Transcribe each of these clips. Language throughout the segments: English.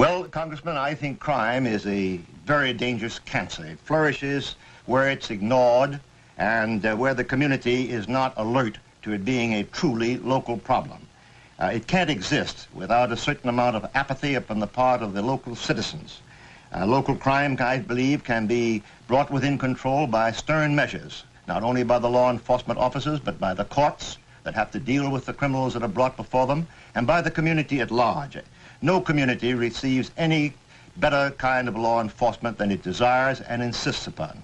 Well, Congressman, I think crime is a very dangerous cancer. It flourishes where it's ignored and uh, where the community is not alert to it being a truly local problem. Uh, it can't exist without a certain amount of apathy upon the part of the local citizens. Uh, local crime, I believe, can be brought within control by stern measures, not only by the law enforcement officers, but by the courts that have to deal with the criminals that are brought before them, and by the community at large. No community receives any better kind of law enforcement than it desires and insists upon.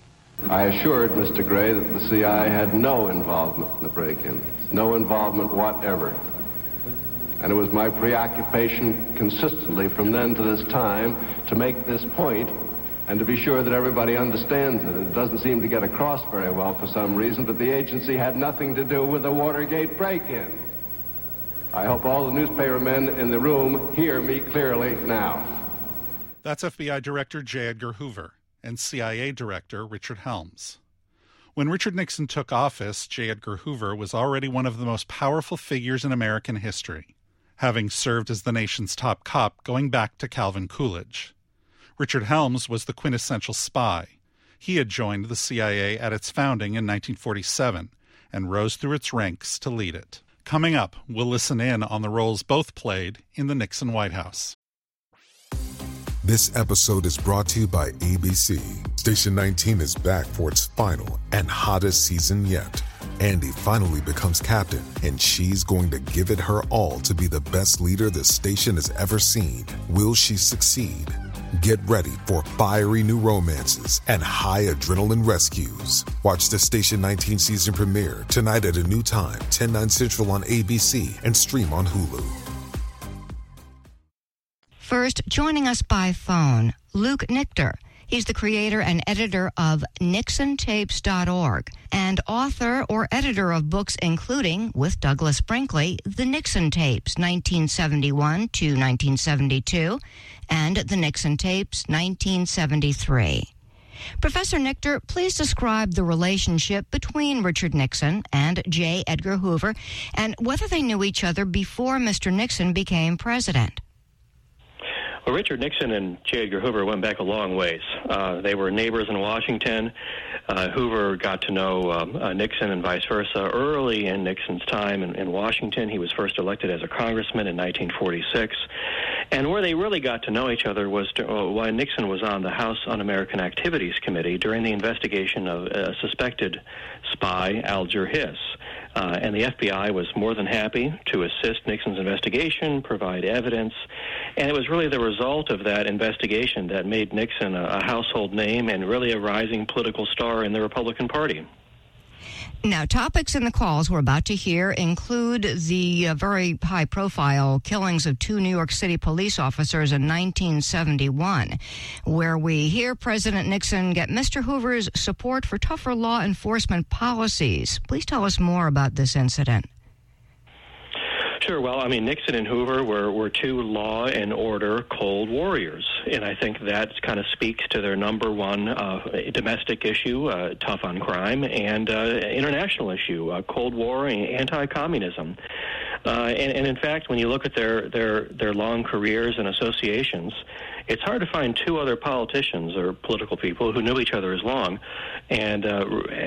I assured Mr. Gray that the CI had no involvement in the break-in, no involvement whatever. And it was my preoccupation consistently from then to this time to make this point and to be sure that everybody understands it. It doesn't seem to get across very well for some reason, but the agency had nothing to do with the Watergate break-in. I hope all the newspaper men in the room hear me clearly now. That's FBI Director J. Edgar Hoover and CIA Director Richard Helms. When Richard Nixon took office, J. Edgar Hoover was already one of the most powerful figures in American history, having served as the nation's top cop going back to Calvin Coolidge. Richard Helms was the quintessential spy. He had joined the CIA at its founding in 1947 and rose through its ranks to lead it. Coming up, we'll listen in on the roles both played in the Nixon White House. This episode is brought to you by ABC. Station 19 is back for its final and hottest season yet. Andy finally becomes captain, and she's going to give it her all to be the best leader the station has ever seen. Will she succeed? Get ready for fiery new romances and high adrenaline rescues. Watch the Station 19 season premiere tonight at a new time, 10, 9 central on ABC and stream on Hulu. First, joining us by phone, Luke Nichter. He's the creator and editor of NixonTapes.org and author or editor of books including, with Douglas Brinkley, The Nixon Tapes, 1971 to 1972, and The Nixon Tapes, 1973. Professor Nichter, please describe the relationship between Richard Nixon and J. Edgar Hoover and whether they knew each other before Mr. Nixon became president. Well, Richard Nixon and J. Edgar Hoover went back a long ways. Uh, they were neighbors in Washington. Uh, Hoover got to know um, uh, Nixon and vice versa early in Nixon's time in, in Washington. He was first elected as a congressman in 1946. And where they really got to know each other was to, uh, while Nixon was on the House Un-American Activities Committee during the investigation of a suspected spy, Alger Hiss. Uh, and the FBI was more than happy to assist Nixon's investigation, provide evidence, and it was really the result of that investigation that made Nixon a, a household name and really a rising political star in the Republican Party. Now, topics in the calls we're about to hear include the uh, very high profile killings of two New York City police officers in 1971, where we hear President Nixon get Mr. Hoover's support for tougher law enforcement policies. Please tell us more about this incident. Sure. Well, I mean, Nixon and Hoover were, were two law and order cold warriors. And I think that kind of speaks to their number one uh, domestic issue, uh, tough on crime, and uh, international issue, uh, Cold War and anti communism. Uh, and, and in fact, when you look at their, their, their long careers and associations, it's hard to find two other politicians or political people who knew each other as long. And uh,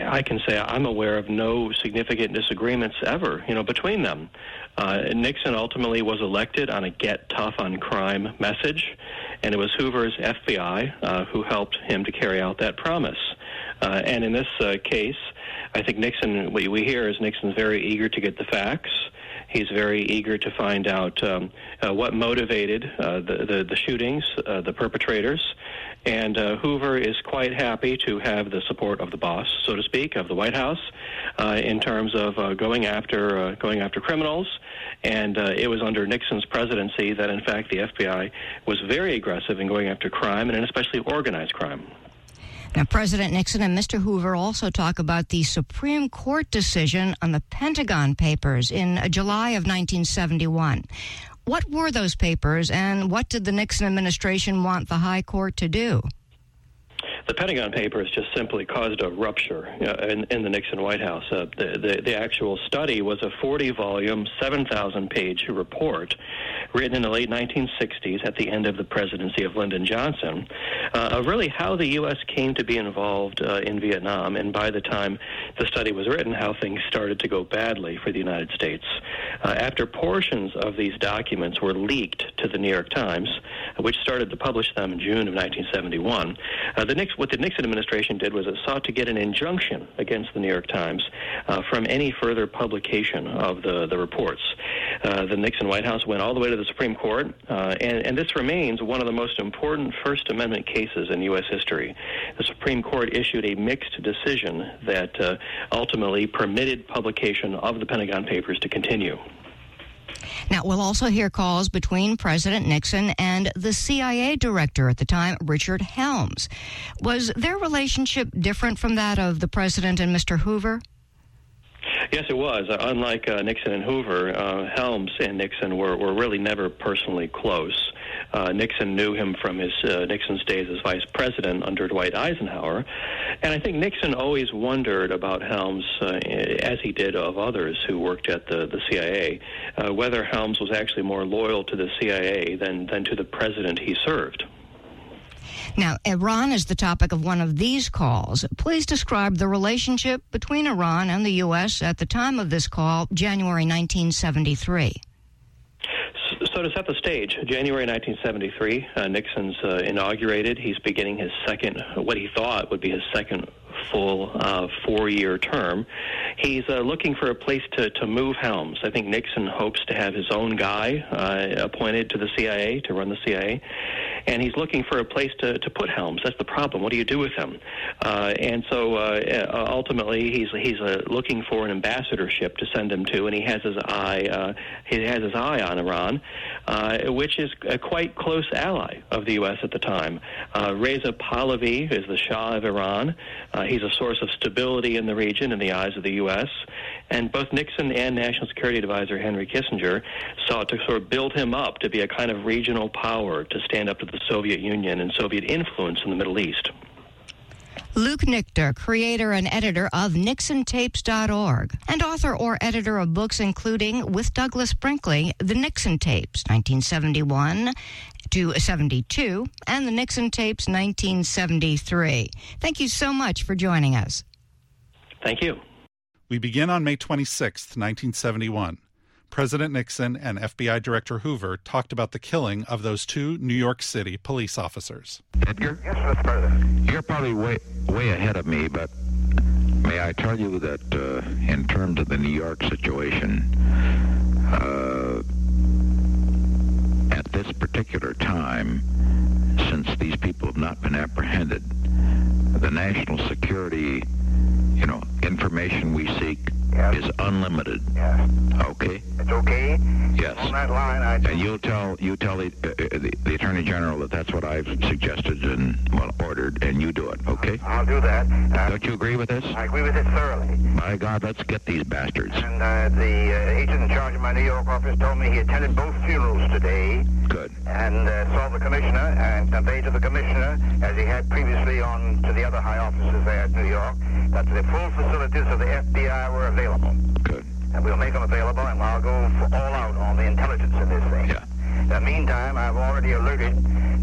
I can say I'm aware of no significant disagreements ever, you know, between them. Uh, Nixon ultimately was elected on a "Get Tough on Crime" message, and it was Hoover's FBI uh, who helped him to carry out that promise. Uh, and in this uh, case, I think Nixon, what we hear is Nixon's very eager to get the facts. He's very eager to find out um, uh, what motivated uh, the, the, the shootings, the perpetrators, and uh, Hoover is quite happy to have the support of the boss, so to speak, of the White House, uh, in terms of uh, going after uh, going after criminals. And uh, it was under Nixon's presidency that, in fact, the FBI was very aggressive in going after crime, and especially organized crime. Now, President Nixon and Mr. Hoover also talk about the Supreme Court decision on the Pentagon Papers in July of 1971. What were those papers, and what did the Nixon administration want the High Court to do? The Pentagon Papers just simply caused a rupture uh, in, in, the Nixon White House. Uh, the, the, the, actual study was a 40 volume, 7,000 page report written in the late 1960s at the end of the presidency of Lyndon Johnson uh, of really how the U.S. came to be involved uh, in Vietnam. And by the time the study was written, how things started to go badly for the United States. Uh, after portions of these documents were leaked to the New York Times, which started to publish them in June of 1971, uh, the Nixon what the Nixon administration did was it sought to get an injunction against the New York Times uh, from any further publication of the, the reports. Uh, the Nixon White House went all the way to the Supreme Court, uh, and, and this remains one of the most important First Amendment cases in U.S. history. The Supreme Court issued a mixed decision that uh, ultimately permitted publication of the Pentagon Papers to continue. Now, we'll also hear calls between President Nixon and the CIA director at the time, Richard Helms. Was their relationship different from that of the president and Mr. Hoover? Yes, it was. Uh, unlike uh, Nixon and Hoover, uh, Helms and Nixon were, were really never personally close. Uh, Nixon knew him from his uh, Nixon's days as vice president under Dwight Eisenhower, and I think Nixon always wondered about Helms, uh, as he did of others who worked at the the CIA, uh, whether Helms was actually more loyal to the CIA than than to the president he served. Now, Iran is the topic of one of these calls. Please describe the relationship between Iran and the U.S. at the time of this call, January 1973. So to set the stage, January 1973, uh, Nixon's uh, inaugurated. He's beginning his second, what he thought would be his second full uh, four-year term. He's uh, looking for a place to, to move Helms. I think Nixon hopes to have his own guy uh, appointed to the CIA to run the CIA, and he's looking for a place to, to put Helms. That's the problem. What do you do with him? Uh, and so uh, ultimately, he's he's uh, looking for an ambassadorship to send him to, and he has his eye he has his eye on Iran, which is a quite close ally of the U.S. at the time. Reza Pahlavi is the Shah of Iran. Uh, he's a source of stability in the region in the eyes of the U.S. And both Nixon and National Security Advisor Henry Kissinger sought to sort of build him up to be a kind of regional power to stand up to the Soviet Union and Soviet influence in the Middle East. Luke Nichter, creator and editor of NixonTapes.org, and author or editor of books including, with Douglas Brinkley, The Nixon Tapes, 1971 to 72, and The Nixon Tapes, 1973. Thank you so much for joining us. Thank you. We begin on May 26, 1971. President Nixon and FBI Director Hoover talked about the killing of those two New York City police officers. Edgar? Yes, Mr. President. You're probably way, way ahead of me, but may I tell you that uh, in terms of the New York situation, uh, at this particular time, since these people have not been apprehended, the national security, you know, information we seek Yes. is unlimited. Yes. Okay? It's okay? Yes. On that line, I... And you'll tell you tell the, uh, the, the attorney general that that's what I've suggested and well ordered, and you do it. Okay? I'll do that. Uh, Don't you agree with this? I agree with it thoroughly. My God, let's get these bastards. And uh, the uh, agent in charge of my New York office told me he attended both funerals today Good. and uh, saw the commissioner and conveyed to the commissioner, as he had previously on to the other high officers there at New York, that the full facilities of the FBI were available. Good. And we'll make them available, and I'll go for all out on the intelligence in this thing. Yeah. In the meantime, I've already alerted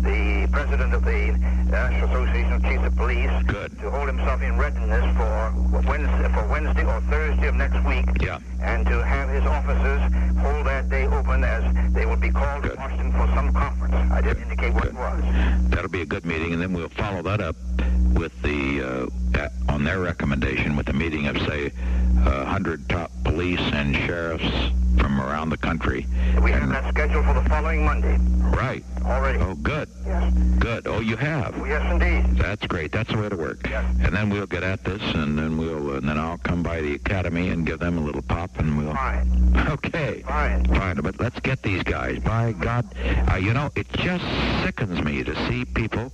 the president of the National Association of Chiefs of Police Good. to hold himself in readiness for Wednesday, for Wednesday or Thursday of next week, Yeah. and to have his officers hold that day open as they will be called Good. to Washington for some conference. I didn't indicate what Good. it was. That'll be a good meeting, and then we'll follow that up with the uh, on their recommendation with a meeting of say 100 top police and sheriffs from around the country. We have that scheduled for the following Monday right. already. Oh, good. Yes. Good. Oh, you have. Yes, indeed. That's great. That's the way to work. Yes. And then we'll get at this, and then we'll, and then I'll come by the academy and give them a little pop, and we'll. Fine. Okay. Fine. Fine. But let's get these guys. By God, uh, you know, it just sickens me to see people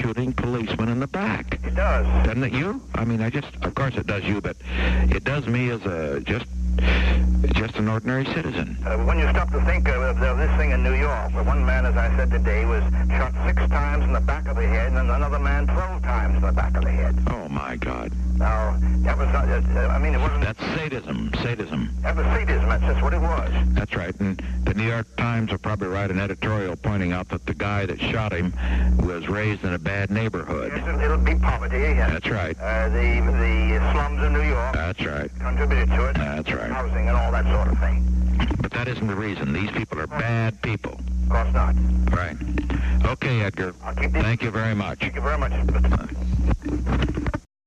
shooting policemen in the back. It does. Doesn't it you? I mean, I just, of course it does you, but it does me as a just, just an ordinary citizen. Uh, when you stop to think of, of this thing in New York, where one man, as I said today, was shot six times in the back of the head and another man 12 times in the back of the head. Oh, my God. Now, that was not, uh, I mean, it wasn't... That's sadism. Sadism. That was sadism. That's just what it was. That's right. And the New York Times will probably write an editorial pointing out that the guy that shot him was raised in a bad neighborhood. Yes, it'll be poverty. Yes. That's right. Uh, the, the slums of New York That's right. contributed to it. That's right. Housing and all that sort of thing. But that isn't the reason. These people are bad people. Of course not. Right. Okay, Edgar. I'll keep this. Thank you very much. Thank you very much.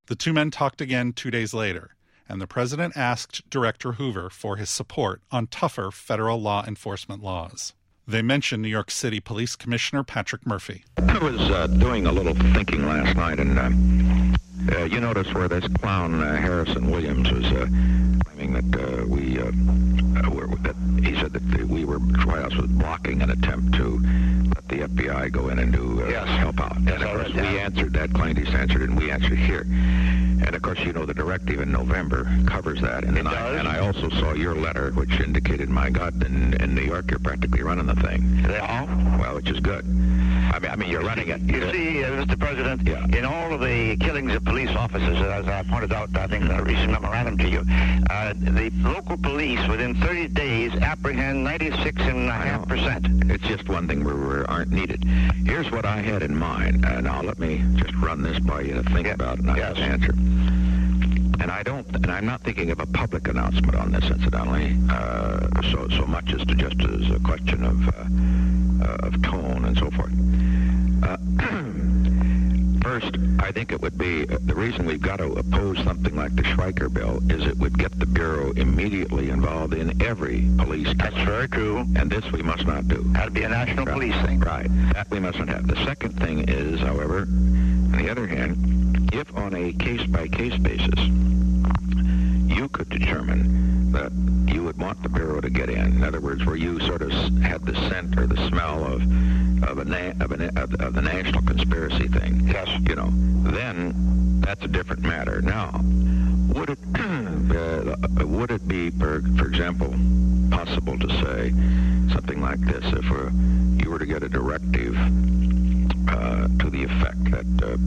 The two men talked again two days later, and the president asked Director Hoover for his support on tougher federal law enforcement laws. They mentioned New York City Police Commissioner Patrick Murphy. I was uh, doing a little thinking last night, and uh, uh, you notice where this clown uh, Harrison Williams was uh, claiming that uh, we were that he said that we were House was blocking an attempt to let the FBI go in and do uh, Yes. help out. Yes, and of course, we that. answered that. Klein answered and we answered here. And of course, you know the directive in November covers that. And then I does. and I also saw your letter, which indicated, my God, in, in New York, you're practically running the thing. Yeah. Well, which is good. I mean, I mean, you're running it. You see, uh, Mr. President, Yeah. in all of the killings of police officers, as I pointed out, I think in a recent memorandum to you, uh, the local police within 30 days apprehend 96 and a half percent. It's just one thing where aren't needed. Here's what I had in mind. Uh, now let me just run this by you to think Yeah. about and I Yes. answer. And I don't, and I'm not thinking of a public announcement on this, incidentally, uh, so so much as to just as a question of uh, uh, of tone and so forth. First, I think it would be uh, the reason we've got to oppose something like the Schweiker bill is it would get the bureau immediately involved in every police. That's very true. And this we must not do. That'd be a national police thing. Right. That we mustn't have. The second thing is, however, on the other hand, if on a case-by-case basis you could determine that you would want the bureau to get in, in other words, where you sort of had the scent or the smell of of a na- of, of the national conspiracy thing, Yes. you know, then that's a different matter. Now, would it uh, would it be, for for example, possible to say something like this if uh, you were to get a directive uh, to the effect that uh,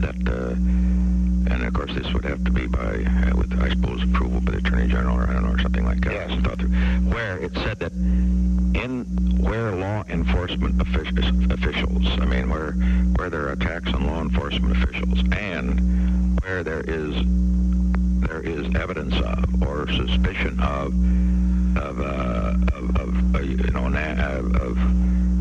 that uh, and of course this would have to be by uh, with I suppose approval by the attorney general or I don't know or something like that. Yes. Thought through, where it said that in where law enforcement offic- officials, I mean where where there are attacks on law enforcement officials and where there is there is evidence of or suspicion of of uh, of, of uh, you know of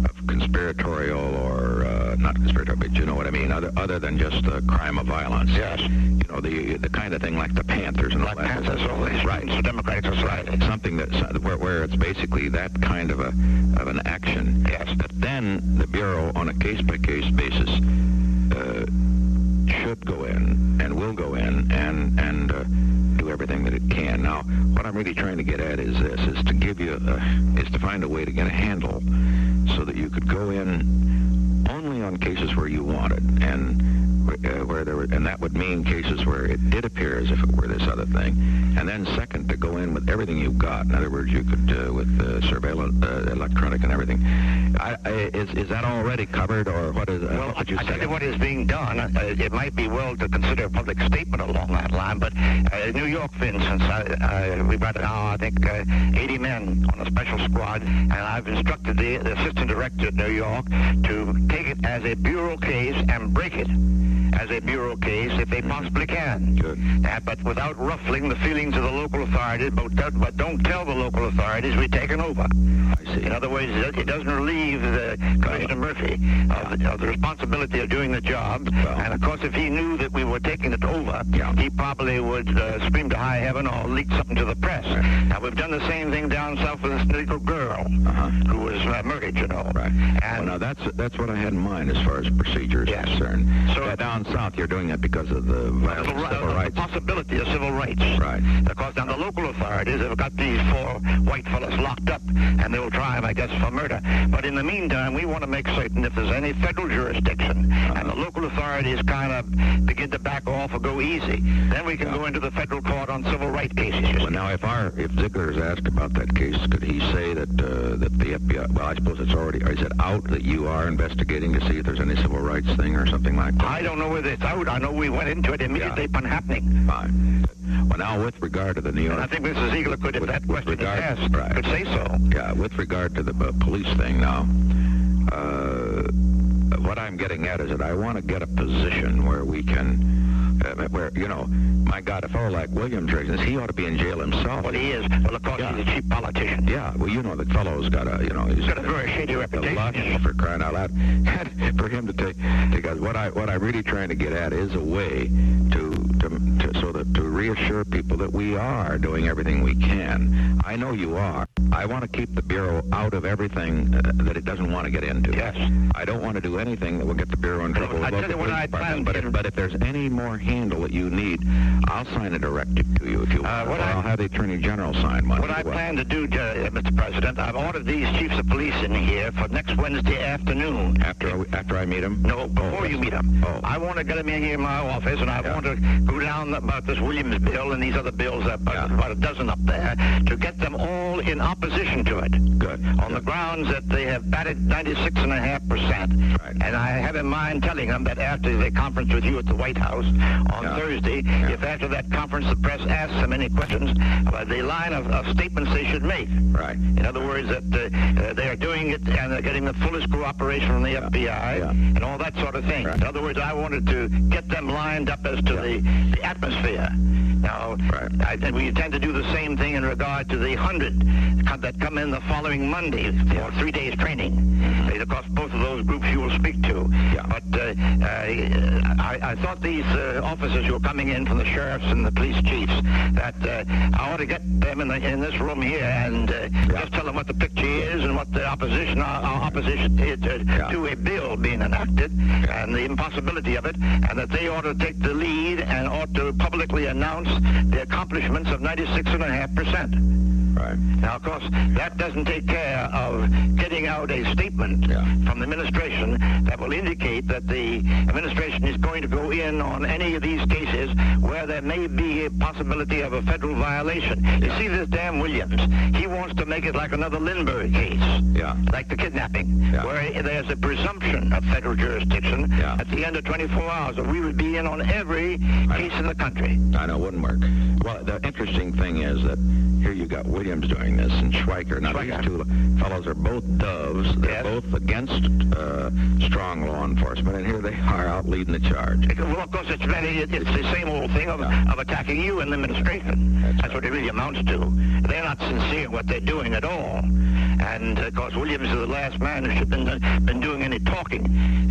of conspiratorial or uh, not conspiratorial, but you know what I mean, other other than just a crime of violence. Yes. You know the the kind of thing like the Panthers and all that. Panthers, all these right. of Democratic Society. Something that's where, where it's basically that kind of a of an action. Yes. That then the bureau, on a case by case basis, uh, should go in and will go in and and uh, do everything that it can. Now, what I'm really trying to get at is this: is to give you a, is to find a way to get a handle so that you could go in only on cases where you wanted and uh, where there were, and that would mean cases where it did appear as if it were this other thing. And then second, to go in with everything you've got. In other words, you could uh, with uh, surveillance, uh, electronic, and everything. I, I, is is that already covered, or what is? Uh, Well, what you I tell you what is being done. Uh, it might be well to consider a public statement along that line, but uh, New York, for instance, I, we've got now, I think, uh, 80 men on a special squad, and I've instructed the, the assistant director at New York to take it as a bureau case and break it as a bureau case if they possibly can. Uh, but without ruffling the feelings of the local authorities, but, don't- but don't tell the local authorities we've taken over. I see. In other words, it doesn't relieve the Commissioner Murphy of the, of the responsibility of doing the job. Well- and of course, if he knew that we were taking it over, Yeah. he probably would uh, scream to high heaven or leak something to the press. Now, we've done the same thing down south with this little girl Uh-huh. who was uh, murdered, you know. Right. Well, now that's that's what I had in mind as far as procedure is Yes. concerned. So that, down south, you're doing that because of the violence, civil, civil uh, rights. Possibility of civil rights. Right. Because now the local authorities have got these four white fellas locked up, and they will try them, I guess, for murder. But in the meantime, we want to make certain if there's any federal jurisdiction, Uh-huh. and the local authorities kind of begin to back off or go easy, then we can go into the federal court on civil rights cases. Well, now, if our if Ziegler is asked about that case, could he say that uh, that the FBI? Well, I suppose it's already. Is it out that you are investigating to see if there's any civil rights thing or something like that? I don't know whether it's out. I know we went into it immediately Yeah. upon happening. Fine. Well, now with regard to the New York, And I think Mrs. Ziegler could, if With- that with question is regard- asked, right. could say so. yeah, with regard to the uh, police thing now, uh, what I'm getting at is that I want to get a position where we can, uh, where you know, my God, a fellow like Williams, Reagan, he ought to be in jail himself. Well, he is. Well, of course, Yeah. he's a cheap politician. Yeah, well, you know, the fellow's got a, you know, he's Got a very shady a reputation. lush for crying out loud. for him to take, because what I what I'm really trying to get at is a way to to, to so that to reassure people that we are doing everything we can. I know you are. I want to keep the bureau out of everything uh, that it doesn't want to get into. Yes. I don't want to do anything that will get the bureau in trouble. I tell you what I plan but if, but if there's any more handle that you need, I'll sign a directive to you if you Uh, want. what or I- I'll have the attorney general sign one. What I way. plan to do, uh, Mr. President, I've ordered these chiefs of police in here for next Wednesday afternoon. after I- after I meet him. No, before you meet them. Oh. I want to get them in here in my office, and I Yeah. want to go down about this Williams bill and these other bills, uh, about, Yeah. about a dozen up there, to get them all in opposition to it. Good. On the grounds that they have batted 96.5%. Right. And I have in mind telling them that after the conference with you at the White House on Yeah. Thursday, Yeah. if after that conference the press asks them any questions about the line of, of statements they should make. Right. In other words, that uh, uh, they are doing it and they're getting the fullest cooperation from the FBI and all that sort of thing. Right. In other words, I wanted to get them lined up as to the, the atmosphere. Now, Right. I, and we intend to do the same thing in regard to the 100 that come in the following Monday for three days training. Uh, Of course, both of those groups you will speak to. Yeah. But uh, uh, I, I thought these uh, officers who are coming in from the sheriffs and the police chiefs that uh, I ought to get them in, the, in this room here and uh, just tell them what the picture is and what the opposition uh, uh, opposition is uh, Yeah. to a bill being enacted and the impossibility of it, and that they ought to take the lead and ought to publicly announce the accomplishments of 96.5 percent. Right. Now, of course, that doesn't take care of getting out a statement Yeah. from the administration that will indicate that the administration is going to go in on any of these cases where there may be a possibility of a federal violation. You see this damn Williams, he wants to make it like another Lindbergh case. Yeah. Like the kidnapping, Yeah. where there's a presumption of federal jurisdiction Yeah. at the end of 24 hours. We would be in on every case in the country. I know, it wouldn't work. Well, the interesting thing is that here you got Williams doing this and Schweiker. Now, Schweiker. these two fellows are both doves. They're Yes. both against uh, strong law enforcement, and here they are out leading the charge. Well, of course, it's very, it's the same old thing of, Yeah. of attacking you and the administration. That's That's, right. what it really amounts to. They're not sincere in what they're doing at all. And, of course, Williams is the last man who should have been, been doing any talking.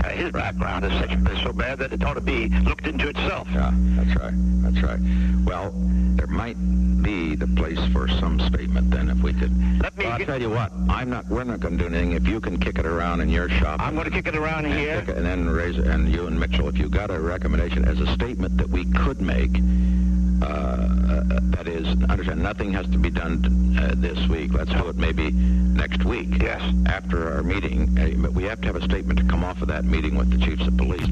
Uh, his background is, such, so bad that it ought to be looked into itself. Yeah, that's right. That's right. Well, there might be the place for some statement then if we could. Let me Well, I'll get- tell you what. I'm not. We're not going to do anything if you can kick it around in your shop. I'm going to kick it around and, here. kick it- and then raise it. And you and Mitchell, if you got a recommendation as a statement that we could make. Uh, uh, that is, understand, nothing has to be done uh, this week. Let's do it maybe next week. Yes. After our meeting, uh, but we have to have a statement to come off of that meeting with the chiefs of police.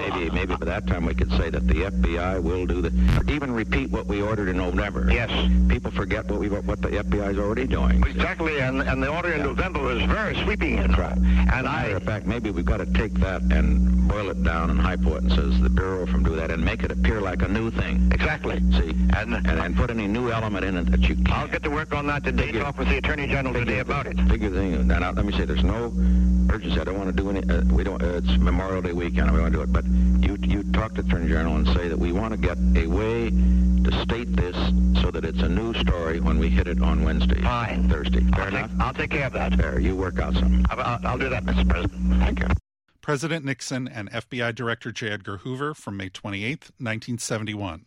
Maybe, maybe by that time we could say that the FBI will do the, even repeat what we ordered in November. Yes. People forget what we what the FBI is already doing. Exactly, and, and the order in November was very sweeping, know. Right. And As a matter I, of fact, maybe we've got to take that and boil it down and hypo it and says the Bureau from do that and make it appear like a new thing. exactly. See? And, And then put any new element in it that you can. I'll get to work on that today, Figure- talk with the Attorney General today about it. Figure thing. And now, let me say, there's no urgency. I don't want to do any. Uh, we don't. Uh, it's Memorial Day weekend. and We want to do it. But you you talk to the Attorney General and say that we want to get a way to state this so that it's a new story when we hit it on Wednesday, Fine. Thursday. Fair I'll enough. take, I'll take care of that. Fair. You work out something. I'll, I'll, I'll do that, Mr. President. Thank you. President Nixon and FBI Director J. Edgar Hoover from May 28, 1971.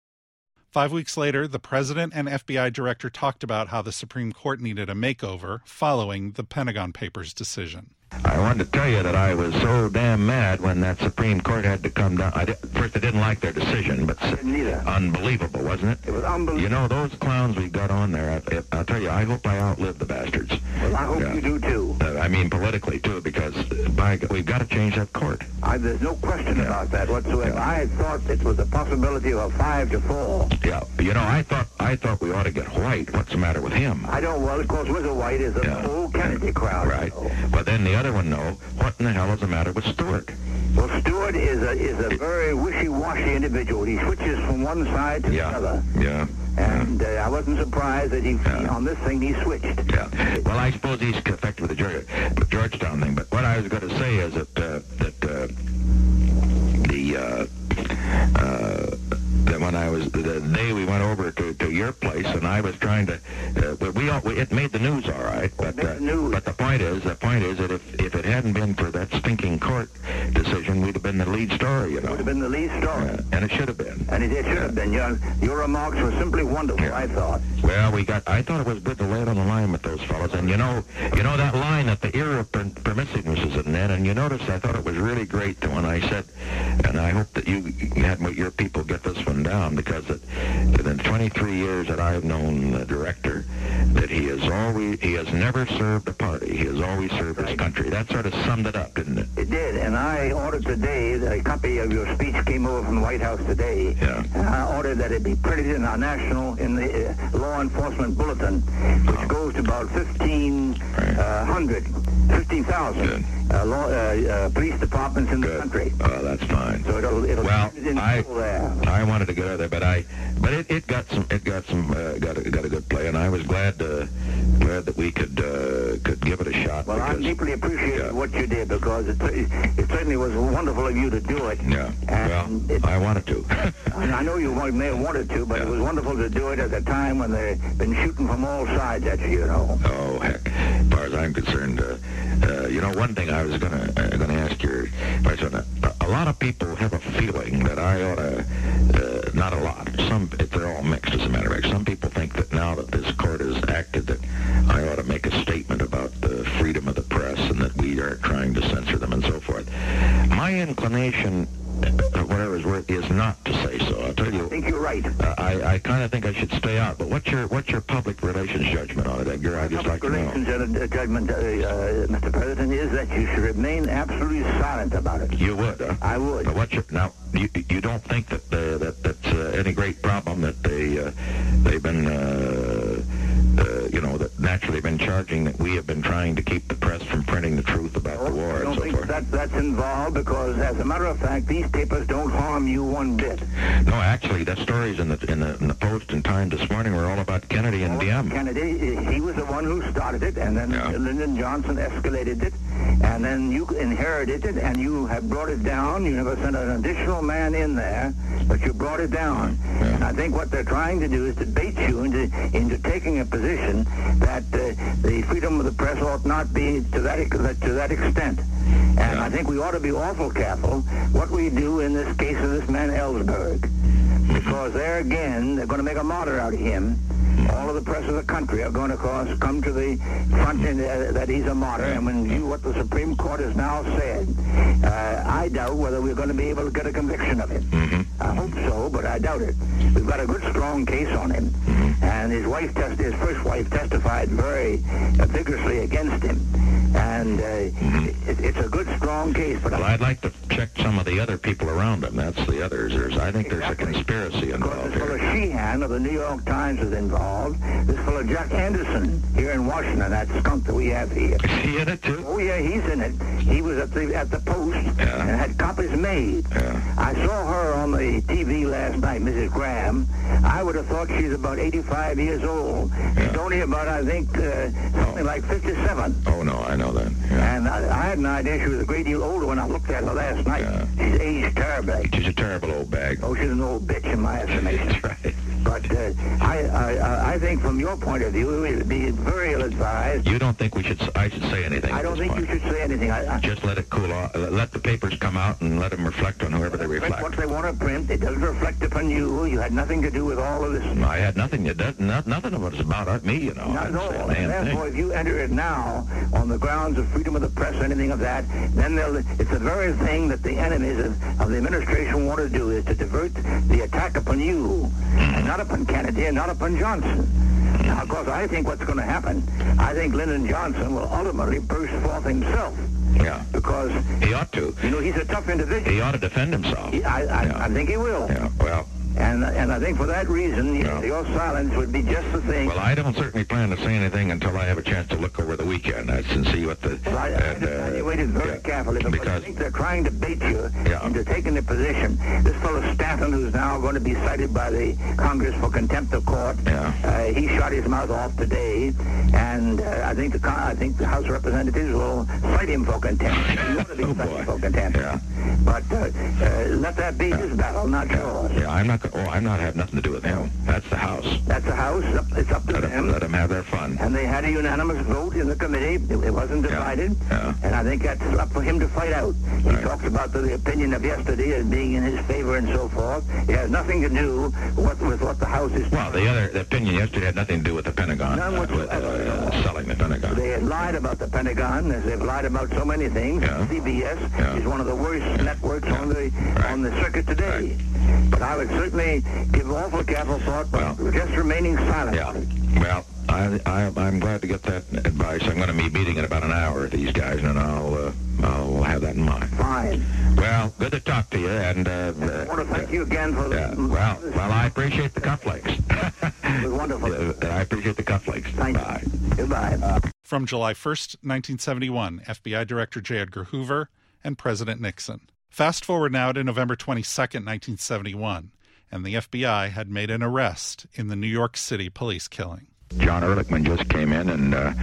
Five weeks later, the president and FBI director talked about how the Supreme Court needed a makeover following the Pentagon Papers decision. I wanted to tell you that I was so damn mad when that Supreme Court had to come down. I did, first, I didn't like their decision, but I didn't either. unbelievable, wasn't it? It was unbelievable. You know, those clowns we got on there, I, I'll tell you, I hope I outlive the bastards. Well, I hope you do too. Uh, I mean, politically, too, because by, we've got to change that court. I, there's no question Yeah. about that whatsoever. Yeah. I thought it was a possibility of a five to four. Yeah, you know, I thought I thought we ought to get White. What's the matter with him? I don't. Well, of course, Whizzer White is the Yeah. whole Kennedy crowd. Right. But then the other one, no. What in the hell is the matter with Stewart? Well, Stewart is a is a very wishy-washy individual. He switches from one side to the Yeah. other, Yeah. and uh, I wasn't surprised that he Yeah. on this thing he switched. Yeah. Well, I suppose he's affected with the the Georgetown thing. But what I was going to say is that uh, that uh, place and I was trying to, uh, but we, all, we it made the news all right. But uh, but the point is the point is that if if it hadn't been for that stinking court decision, we'd have been the lead story. You know. Would have been the lead story. Uh, and it should have been. And it, it should have been. Your, your remarks were simply wonderful, Yeah. I thought. Well, we got. I thought it was good to lay it on the line with those fellows, and you know, you know that line at the era of per- permissiveness is in and you notice I thought it was really great when I said, and I hope that you, had your people get this one down because it, in the 23 years that I've known the director, that he has always, he has never served a party. He has always served his country. That sort of summed it up, didn't it? It did, and I ordered today, that a copy of your speech came over from the White House today. Yeah. And I ordered that it be printed in our national, in the uh, law enforcement bulletin, which goes to about 1,500, 15,000 uh, law, uh, uh, police departments in the country. Oh, that's fine. So it'll, it'll Well, in I- there. I wanted to get out of there, but I, but it, it got some, it got some, uh, got a, got a good play, and I was glad, uh, glad that we could, uh, could give it a shot. Well, I because, deeply appreciate Yeah. what you did because it, it certainly was wonderful of you to do it. yeah, And well, it, I wanted to. I know you may have wanted to, but it was wonderful to do it at a time when they've been shooting from all sides at you, you know. oh heck, as far as I'm concerned, uh, uh, you know, one thing I was gonna, uh, gonna ask your vice president. A, lot of people have a feeling that I ought to, uh, not a lot. Some, they're all mixed, as a matter of fact. Some people think that now that this court has acted, that I ought to make a statement about the freedom of the press and that we are trying to censor them and so forth. My inclination, uh, whatever is worth, is not to say so. I'll tell you. I think you're right. Uh, I, I kind of think I should stay out. But what's your what's your public relations judgment on it, Edgar? I'd just like Public to know. relations uh, judgment, uh, uh, Mr. President, is that you should remain absolutely silent about it. You would, huh? I would. But what's your now? You, you don't think that uh, that that's uh, any great problem that they uh, they've been uh, uh, you know that naturally have been charging that we have been trying to keep the press from printing the truth about the war and so think forth. that that's involved because, as a matter of fact, these papers don't harm you one bit. No, actually, the stories in the in the in the Post and Time this morning were all about Kennedy and Diem. Kennedy, he was the one who started it, and then Yeah. Lyndon Johnson escalated it, and then you inherited it, and you have brought it down. You never sent an additional man in there, but you brought it down. And I think what they're trying to do is to bait you into into taking a position that uh, the freedom of the press ought not be to that to that extent. And I think we ought to be awful careful what we do in this case of this man Ellsberg because there again, they're going to make a martyr out of him. All of the press of the country are going to, of course, come to the front and, uh, that he's a martyr. And when you, what the Supreme Court has now said, uh, I doubt whether we're going to be able to get a conviction of him. I hope so, but I doubt it. We've got a good, strong case on him, and his wife, test, his first wife, testified very uh, vigorously against him. And uh, it, it's a good, strong case. But Well, I I'd like to check some of the other people around him. That's the others. There's, I think there's a conspiracy involved this fellow. Sheehan of the New York Times is involved. This fellow Jack Anderson here in Washington, that skunk that we have here. Is he in it too? Oh yeah, he's in it. He was at the at the post Yeah. and had copies made. Yeah. I saw her on the TV last night, Mrs. Graham, I would have thought she's about 85 years old. She's only about, I think, uh, something like 57. Oh, no, I know that. Yeah. And I, I had an idea she was a great deal older when I looked at her last night. She's aged terribly. She's a terrible old bag. Oh, she's an old bitch in my estimation. That's right. But uh, I, I, I think from your point of view, it would be very ill-advised. You don't think we should? I should say anything? I don't think point. you should say anything. I, I, Just let it cool off. Let the papers come out and let them reflect on whoever they reflect. what they want to print. It doesn't reflect upon you. You had nothing to do with all of this. I had nothing. It does, not, nothing of it is about me. You know. Not at a all. Therefore, thing. if you enter it now on the grounds of freedom of the press or anything of that, then they'll, it's the very thing that the enemies of, of the administration want to do is to divert the attack upon you, and not upon Kennedy and not upon Johnson. Now, of course, I think what's going to happen, I think Lyndon Johnson will ultimately burst forth himself Yeah. because, He ought to. you know, he's a tough individual. He ought to defend himself. He- I, I, Yeah. I think he will. Yeah. Well. And, and I think for that reason, Yeah. your silence would be just the thing. Well, I don't certainly plan to say anything until I have a chance to look over the weekend and see what the. Well, I, I and, uh, evaluated very yeah. carefully because, I think they're trying to bait you Yeah. into taking the position. This fellow Stanton, who's now going to be cited by the Congress for contempt of court, Yeah. uh, he shot his mouth off today, and uh, I think the I think the House of Representatives will cite him for contempt. He ought to be Oh, cited boy. for contempt. Yeah. But uh, uh, let that be his battle, not yours. yeah, I'm not. Oh, I'm not having nothing to do with him. That's the House. That's the House. It's up- to Let them. them, let them have their fun. And they had a unanimous vote in the committee. It, it wasn't divided. yeah. And I think that's up for him to fight out. He Right. talks about the, the opinion of yesterday as being in his favor and so forth. It has nothing to do what, with what the House is Well, the other the opinion yesterday had nothing to do with the Pentagon. None uh, with, whatsoever. uh, selling the Pentagon. They had lied about the Pentagon, as they've lied about so many things. Yeah. CBS Yeah. is one of the worst networks on the Right. on the circuit today. But I would certainly give awful careful thought, but Well. just remaining silent. Yeah. Well, I, I I'm glad to get that advice. I'm going to be meeting in about an hour with these guys, and I'll uh, I'll have that in mind. Fine. Well, good to talk to you, and uh, I want to thank you again for the. Well, well, I appreciate the cufflinks. It was wonderful. I appreciate the cufflinks. Thank Bye. you. Goodbye. From July 1st, 1971, FBI Director J. Edgar Hoover and President Nixon. Fast forward now to November 22nd, 1971, and the FBI had made an arrest in the New York City police killing. John Ehrlichman just came in and uh,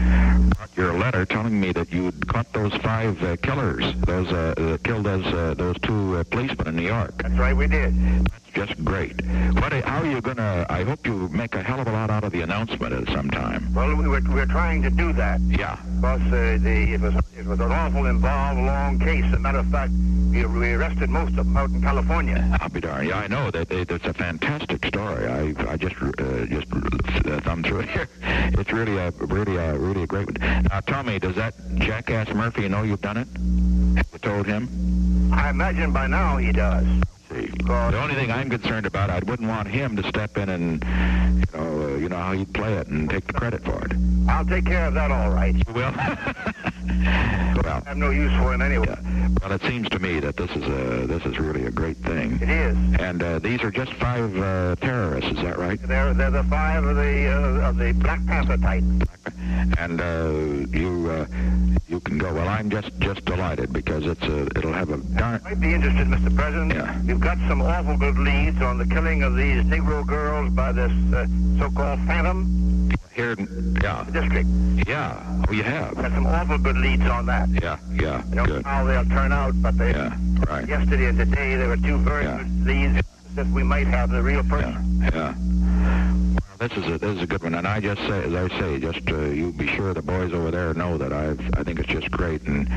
brought your letter telling me that you'd caught those five uh, killers, those uh, killed those uh, those two uh, policemen in New York. That's right, we did. That's just great. What? are- How are you gonna? I hope you make a hell of a lot out of the announcement at some time. Well, we were, we were trying to do that Yeah. because uh, the, it was it was an awful involved, long case. As a matter of fact, we, we arrested most of them out in California. I'll be darned. Yeah, I know that it, it's a fantastic story. I I just uh, just uh, thumbed through it here. It's really a really a really a great one. Now tell me, does that jackass Murphy know you've done it? Have you told him? I imagine by now he does. The only thing I'm concerned about, I wouldn't want him to step in and you know uh, you know how he'd play it and take the credit for it. I'll take care of that all right. You will. well, I have no use for him anyway. yeah. well, it seems to me that this is a this is really a great thing. It is. And uh, these are just five uh, terrorists, is that right? They're they're the five of the uh, of the Black Panther type. and uh, you uh, you can go. Well, I'm just just delighted because it's a it'll have a darn. Might be interested, Mr. President. Yeah. You've got some awful good leads on the killing of these Negro girls by this uh, so-called Phantom Here, yeah, district. yeah. Oh, you have. Got some awful good leads on that. Yeah, yeah. I don't Good. know how they'll turn out, but they, Yeah, right. yesterday and today there were two very Yeah. good leads that we might have the real person. Yeah, yeah. This is a this is a good one, and I just say, as I say, just uh, you be sure the boys over there know that I've I think it's just great, and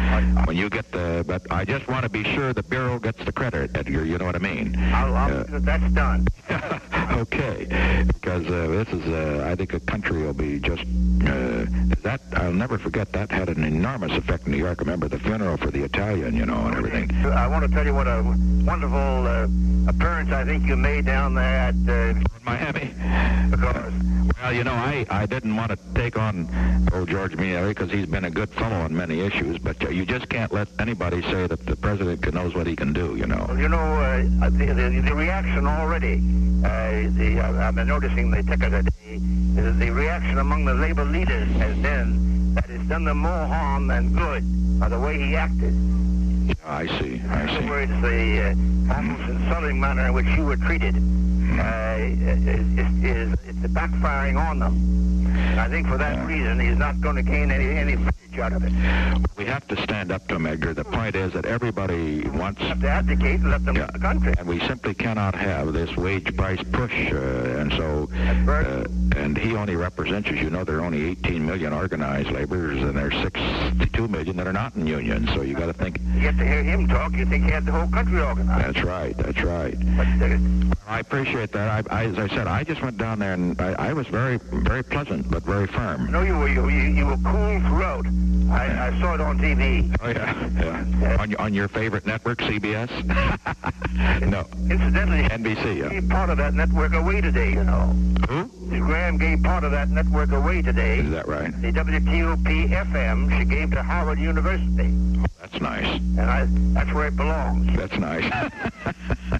when you get the, but I just want to be sure the bureau gets the credit, Edgar. You know what I mean? I'll, I'll Yeah. that's done. okay, because uh, this is, uh, I think, a country will be just uh, that. I'll never forget that had an enormous effect in New York. Remember the funeral for the Italian, you know, and everything. I want to tell you what a wonderful uh, appearance I think you made down there at uh, Miami. because Well, you know, I, I didn't want to take on old George Meany because he's been a good fellow on many issues, but uh, you just can't let anybody say that the president can- knows what he can do, you know. you know uh, the, the, the reaction already. Uh, the, uh, I've been noticing the ticker today. The, the reaction among the labor leaders has been that it's done them more harm than good by the way he acted. I see. In I other see. words, the uh, almost insulting manner in which you were treated uh, Uh, uh, uh, is, is, is backfiring on them. And I think for that reason, he's not going to gain any any footage out of it. We have to stand up to him, Edgar. The point is that everybody wants, You have to advocate and let them Yeah. the country. and we simply cannot have this wage price push. Uh, and so, uh, and he only represents, as you know, there are only 18 million organized laborers, and there's 62 million that are not in unions. So you got to think. You get to hear him talk, you think he had the whole country organized. That's right. That's right. I appreciate that. I, I, as I said, I just went down there and I, I was very, very pleasant, but very firm. no, you were you, you, were cool throughout. I, I saw it on TV. Oh yeah, yeah. On, your- on your favorite network, CBS? no, Incidentally, NBC. Yeah. gave part of that network away today. You know, Who? Graham gave part of that network away today. Is that right? The WTOP FM she gave to Howard University, Oh, That's nice. and I, that's where it belongs. That's nice.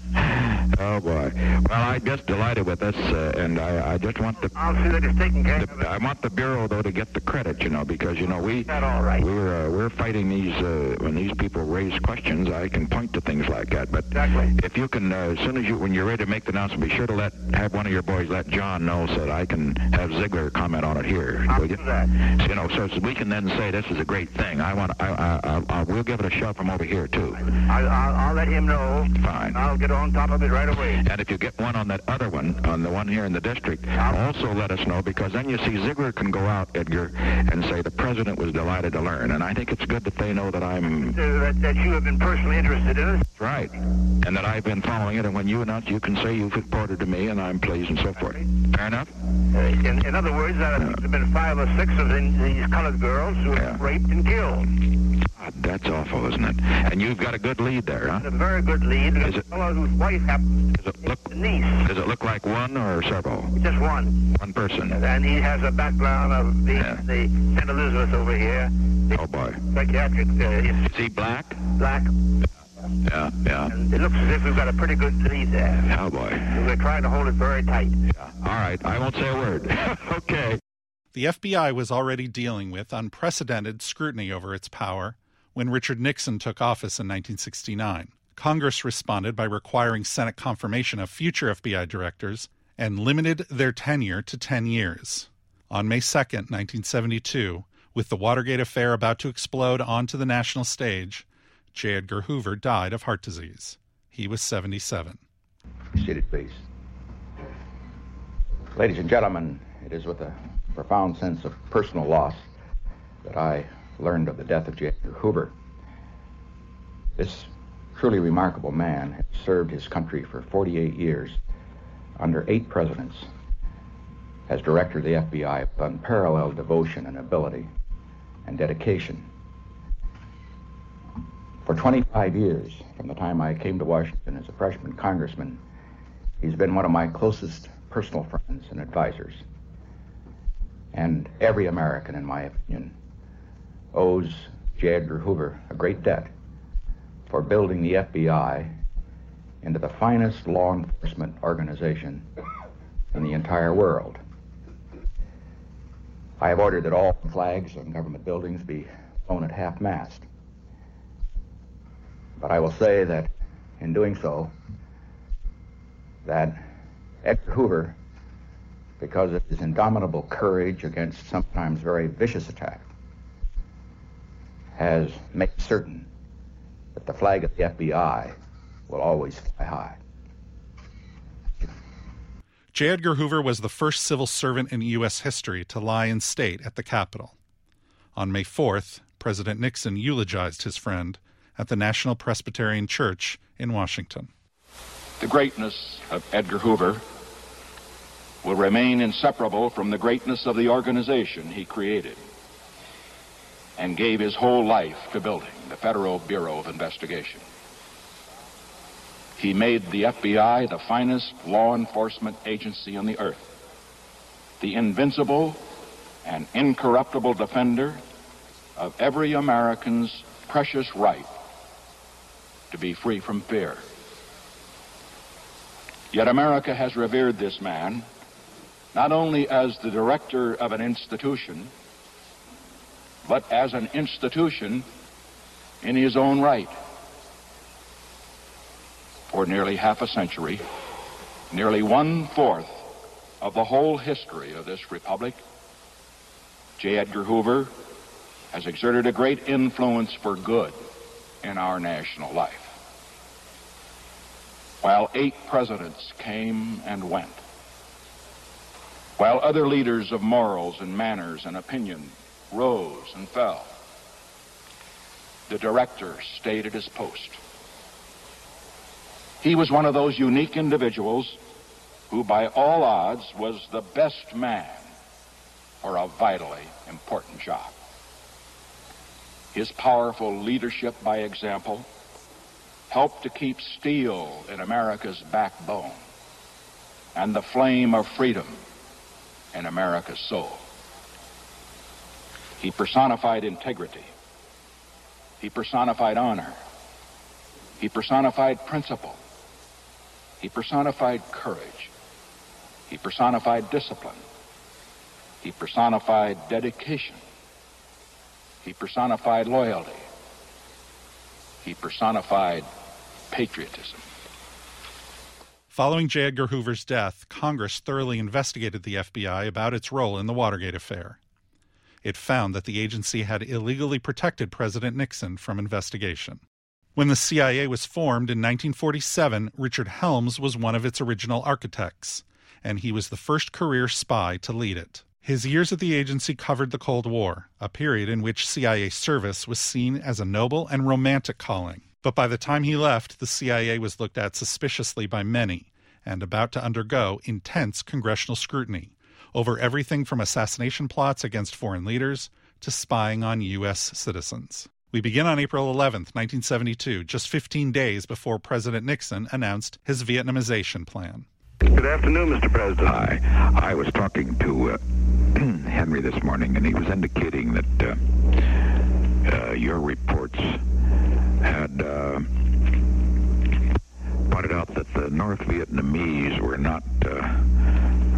oh boy. Well, I'm just delighted with this, uh, and I, I just want the, I'll see that it's taken care of. the I want the bureau though to get the credit, you know, because you know we That all right. we're uh, we're fighting these uh, when these people raise questions. I can point to things like that, but Exactly. if you can, uh, as soon as you when you're ready to make the announcement, be sure to let have one of your boys let John know so that I can have Ziegler comment on it here. I'll will you? do that. So, you know, so so we can then say this is a great thing. I want, I, I, I, I we'll give it a shove from over here too. I, I'll, I'll let him know. Fine. I'll get on top of it right away. And if you get one on that other one, on the one here in the district, also let us know because then you see Ziegler can go out, Edgar, and say the president was delighted to learn. And I think it's good that they know that I'm Uh, that, that you have been personally interested in it. right and that I've been following it. And when you announce, you can say you've reported to me and I'm pleased and so forth. Fair enough? Uh, in, in other words, uh, there have been five or six of these colored girls who were Yeah. raped and killed. God, that's awful, isn't it? And you've got a good lead there, huh? A very good lead. Is A it- fellow whose wife happens Does it look? to be a niece. Does it look like one or several? Just one. One person. And he has a background of being Yeah. the St. Elizabeth over here, the Oh boy. psychiatric uh, Is he black? black. Yeah, yeah. And it looks as if we've got a pretty good lead there. Oh boy. We're trying to hold it very tight. Yeah. All right, I won't say a word. okay. The FBI was already dealing with unprecedented scrutiny over its power when Richard Nixon took office in 1969. Congress responded by requiring Senate confirmation of future FBI directors and limited their tenure to 10 years. On May 2, 1972, with the Watergate affair about to explode onto the national stage, J. Edgar Hoover died of heart disease. He was 77. Seated, please. Ladies and gentlemen, it is with a profound sense of personal loss that I learned of the death of J. Edgar Hoover. This truly remarkable man has served his country for 48 years under eight presidents as director of the FBI with unparalleled devotion and ability and dedication. For 25 years, from the time I came to Washington as a freshman congressman, he's been one of my closest personal friends and advisors. And every American, in my opinion, owes J. Edgar Hoover a great debt for building the FBI into the finest law enforcement organization in the entire world. I have ordered that all flags on government buildings be flown at half mast. But I will say that in doing so, that Edgar Hoover, because of his indomitable courage against sometimes very vicious attack, has made certain that the flag of the FBI will always fly high. J. Edgar Hoover was the first civil servant in U.S. history to lie in state at the Capitol. On May 4th, President Nixon eulogized his friend at the National Presbyterian Church in Washington. The greatness of Edgar Hoover will remain inseparable from the greatness of the organization he created and gave his whole life to building, the Federal Bureau of Investigation. He made the FBI the finest law enforcement agency on the earth, the invincible and incorruptible defender of every American's precious right to be free from fear. Yet America has revered this man not only as the director of an institution, but as an institution in his own right. for nearly half a century, nearly one fourth of the whole history of this republic, J. Edgar Hoover has exerted a great influence for good in our national life. While eight presidents came and went, while other leaders of morals and manners and opinion rose and fell, the director stayed at his post. He was one of those unique individuals who, by all odds, was the best man for a vitally important job. His powerful leadership by example helped to keep steel in America's backbone and the flame of freedom in America's soul. He personified integrity. He personified honor. He personified principle. He personified courage. He personified discipline. He personified dedication. He personified loyalty. He personified patriotism. Following J. Edgar Hoover's death, Congress thoroughly investigated the FBI about its role in the Watergate affair. It found that the agency had illegally protected President Nixon from investigation. When the CIA was formed in 1947, Richard Helms was one of its original architects, and he was the first career spy to lead it. His years at the agency covered the Cold War, a period in which CIA service was seen as a noble and romantic calling. But by the time he left, the CIA was looked at suspiciously by many and about to undergo intense congressional scrutiny over everything from assassination plots against foreign leaders to spying on U.S. citizens. We begin on April 11, 1972, just 15 days before President Nixon announced his Vietnamization plan. Good afternoon, Mr. President. Hi. I was talking to uh, Henry this morning, and he was indicating that uh, uh, your reports had uh, pointed out that the North Vietnamese were not uh,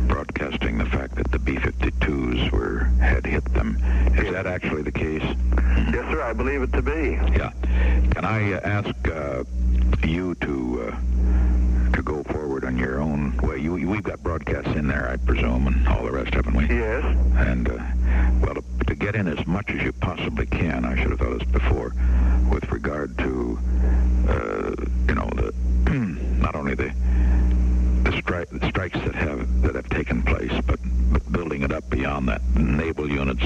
broadcasting the fact that the B-52s were had hit them. Is that actually the case? Yes, sir. I believe it to be. Yeah. Can I uh, ask you to to go forward on your own way. You, we've got broadcasts in there, I presume, and all the rest, haven't we? Yes. And, uh, well, to, to, get in as much as you possibly can, I should have thought this before, with regard to, uh, you know, the not only the, stri- strikes that have that have taken place, but, but building it up beyond that, naval units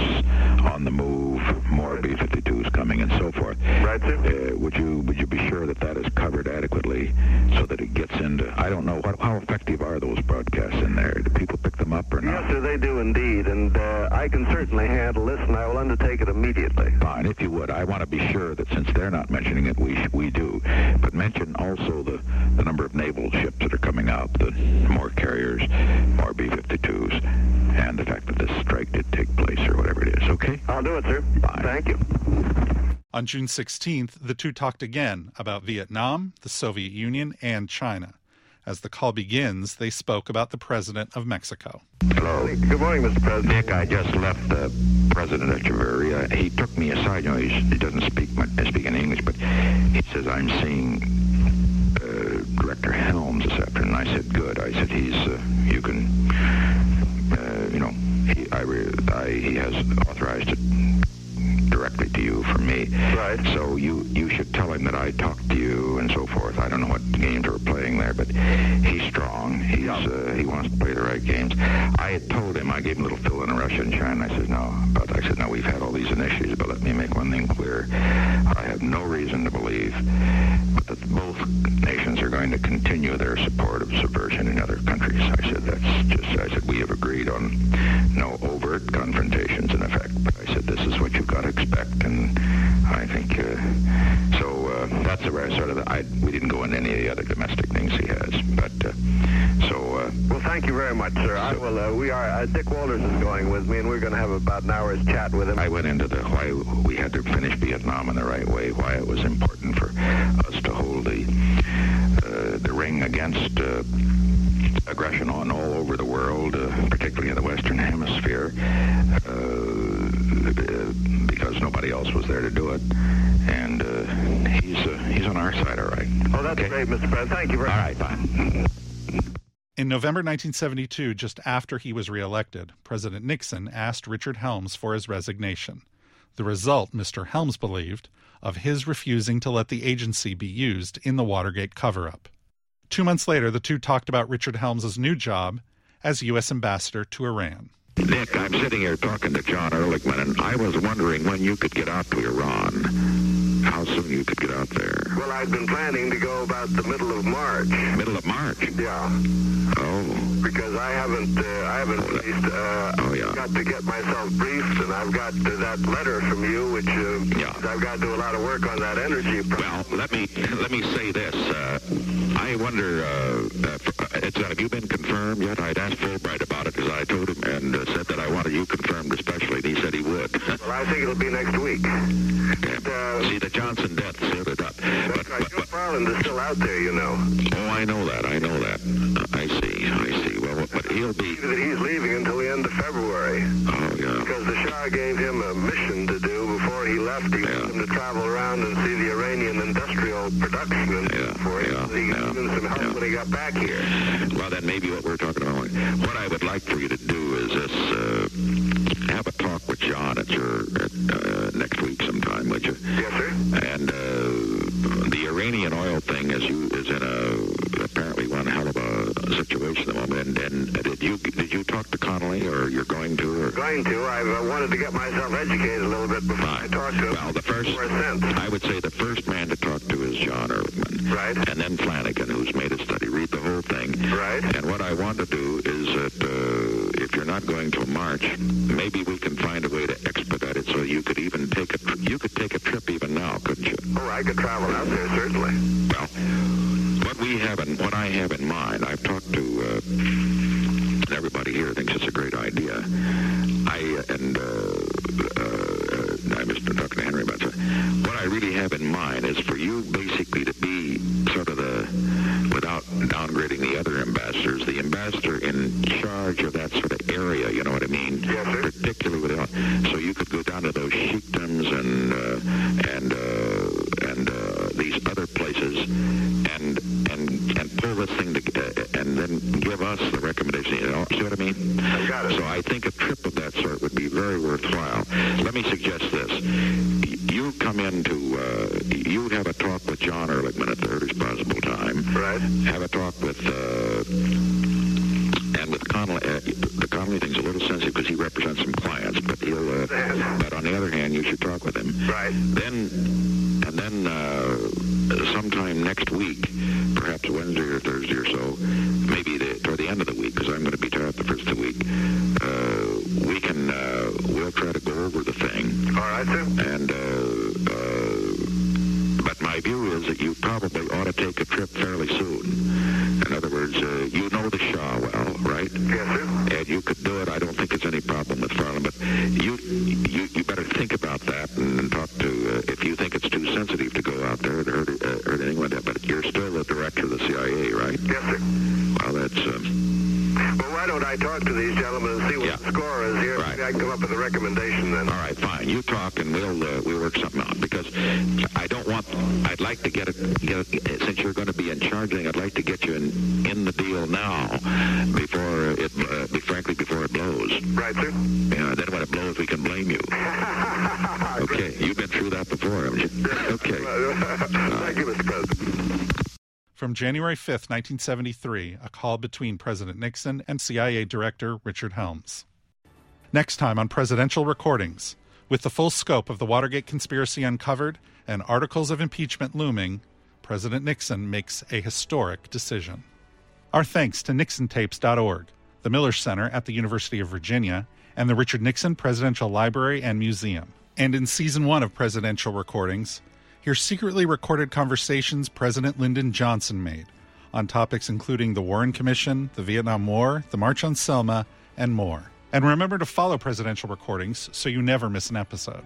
on the move, more B-52s coming, and so forth. Right, sir. Uh, would you would you be sure that that is covered adequately so that it gets into? I don't know what, how effective are those broadcasts in there. Do people pick them up or not? Yes, sir. They do indeed, and uh, I can certainly handle this, and I will undertake it immediately. Fine, if you would. I want to be sure that since they're not mentioning it, we we do. But mention also the the number of naval ships that are coming out. The more carriers, more B-52s, and the fact that this strike did take place or whatever it is. Okay? I'll do it, sir. Bye. Thank you. On June 16th, the two talked again about Vietnam, the Soviet Union, and China. As the call begins, they spoke about the President of Mexico. Hello. Good morning, Mr. President. Dick, I just left the President of Echeverria. he took me aside. You know, he doesn't speak much, speak in English, but he says, I'm seeing Director Helms this afternoon. I said, good. I said, he's, uh, you can, uh, you know, he, I, I, he has authorized it directly to you from me. Right. So you you should tell him that I talked to you and so forth. I don't know what games we're playing there, but he's strong. He's yeah. uh, he wants to play the right games. I had told him I gave him a little fill in Russia and China. I said no, but I said no. We've had all these initiatives, but let me make one thing clear. I have no reason to believe that both to continue their support of subversion in other countries. I said that's just. I said we have agreed on no overt confrontations in effect, but I said this is what you've got to expect, and I think uh, so. Uh, that's the sort of. I, we didn't go into any of the other domestic things he has, but uh, so. uh, Well, thank you very much, sir. I will. Uh, we are. Uh, Dick Walters is going with me, and we're going to have about an hour's chat with him. I went into the why we had to finish Vietnam in the right way, why it was important for us to hold the the ring against uh, aggression on all over the world, uh, particularly in the Western Hemisphere, uh, because nobody else was there to do it. And uh, he's uh, he's on our side, all right. Oh, that's Okay. great, Mr. President. Thank you very much. All right, fine. In November 1972, just after he was reelected, President Nixon asked Richard Helms for his resignation. The result, Mr. Helms believed, of his refusing to let the agency be used in the Watergate cover up. Two months later, the two talked about Richard Helms's new job as U.S. ambassador to Iran. Dick, I'm sitting here talking to John Ehrlichman, and I was wondering when you could get out to Iran. How soon you could get out there? Well, I'd been planning to go about the middle of March. Middle of March. Yeah, Oh, because I haven't, uh, I haven't at least, uh, Oh, yeah. Got to get myself briefed, and I've got that letter from you, which uh, Yeah. I've got to do a lot of work on that energy. Pro- well, let me let me say this. Uh, I wonder, uh, uh, it's, uh, have you been confirmed yet? I'd asked Fulbright about it because I told him and uh, said that I wanted you confirmed especially, and he said he would. well, I think it'll be next week. Yeah. See, the Johnson death sealed it up. But, That's right. but, Joe but, Farland is still out there, you know. oh, I know that. I know that. Uh, I see. I see. Well, but he'll be. That he's leaving until the end of February. Oh, yeah. Because the Shah gave him a mission to he left. He wanted him to travel around and see the Iranian industrial production and Yeah, so forth. yeah, he yeah, him some help yeah. when he got back here. Well, that may be what we're talking about. What I would like for you to do is this: uh, have a talk with John at your at, uh, next week sometime, would you? Yes, sir. And uh, the Iranian oil thing is you is in a apparently one hell of a situation at the moment. And, and uh, did you did you talk to Connolly, or you're going to, or? Going to. I've uh, wanted to get myself educated a little bit before I Fine. talk to him. Well, the first, For a sense. I would say the first man to talk to is John Ehrlichman. Right. And then Flanigan, who's made a study. Read the whole thing. Right. And what I want to do is that uh, if you're not going till March, maybe we can find a way to expedite it so you could even take a tr- you could take a trip even now, couldn't you? Oh, I could travel out there, certainly. Have in what I have in mind, I've talked to. Uh, and everybody here thinks it's a great idea. I uh, and uh, uh, I was talking to Henry about it. What I really have in mind is for you basically to be sort of the, without downgrading the other ambassadors, the ambassador in charge of that sort of area. You know what I mean? Yes, sir. Particularly with, so you could go down to those sheikdoms and and uh, and uh, these other places and and and pull this thing to, uh, and then give us the recommendation. You know, see what I mean? I got it. So I think a trip of that sort would be very worthwhile. Let me suggest this. You come into, uh, you have a talk with John Ehrlichman at the earliest possible time. Right. Have a talk with, uh, and with Connolly. Uh, the Connolly thing's a little sensitive because he represents some clients, but he'll, uh, but on the other hand, you should talk with him. Right. Then, and then uh, sometime next week, perhaps Wednesday or Thursday or so, maybe the, toward the end of the week, because I'm going to be tired the first of the week, uh, we can, uh, we'll try to go over the thing. All right, sir. And, uh, uh, but my view is that you probably ought to take a trip fairly soon. In other words, uh, you know the Shah well, right? Yes, sir. And you could do it. I don't think it's any problem with Farland, but you you, you better think about that and, and talk to uh, if you think it's too sensitive to go out there and hurt, uh, hurt anyone. But you're still the director of the CIA, right? Yes, sir. Well, that's uh, Well, why don't I talk to these gentlemen and see what Yeah. the score is here? Right. Maybe I can come up with a recommendation then. all right. Fine. You talk, and we'll uh, we'll work something out because I don't want. I'd like to get it. Get it since you're going to be in charge. I'd like to get you in in the deal now before it. Uh, be, frankly, before it blows. Right, sir. Yeah. Then when it blows, we can blame you. Okay. You've been through that before, haven't you? Okay. Thank you, Mr. President. From January 5th, 1973, a call between President Nixon and CIA Director Richard Helms. Next time on Presidential Recordings, with the full scope of the Watergate conspiracy uncovered and articles of impeachment looming, President Nixon makes a historic decision. Our thanks to NixonTapes.org, the Miller Center at the University of Virginia, and the Richard Nixon Presidential Library and Museum. And in season one of Presidential Recordings, hear secretly recorded conversations President Lyndon Johnson made on topics including the Warren Commission, the Vietnam War, the March on Selma, and more. And remember to follow Presidential Recordings so you never miss an episode.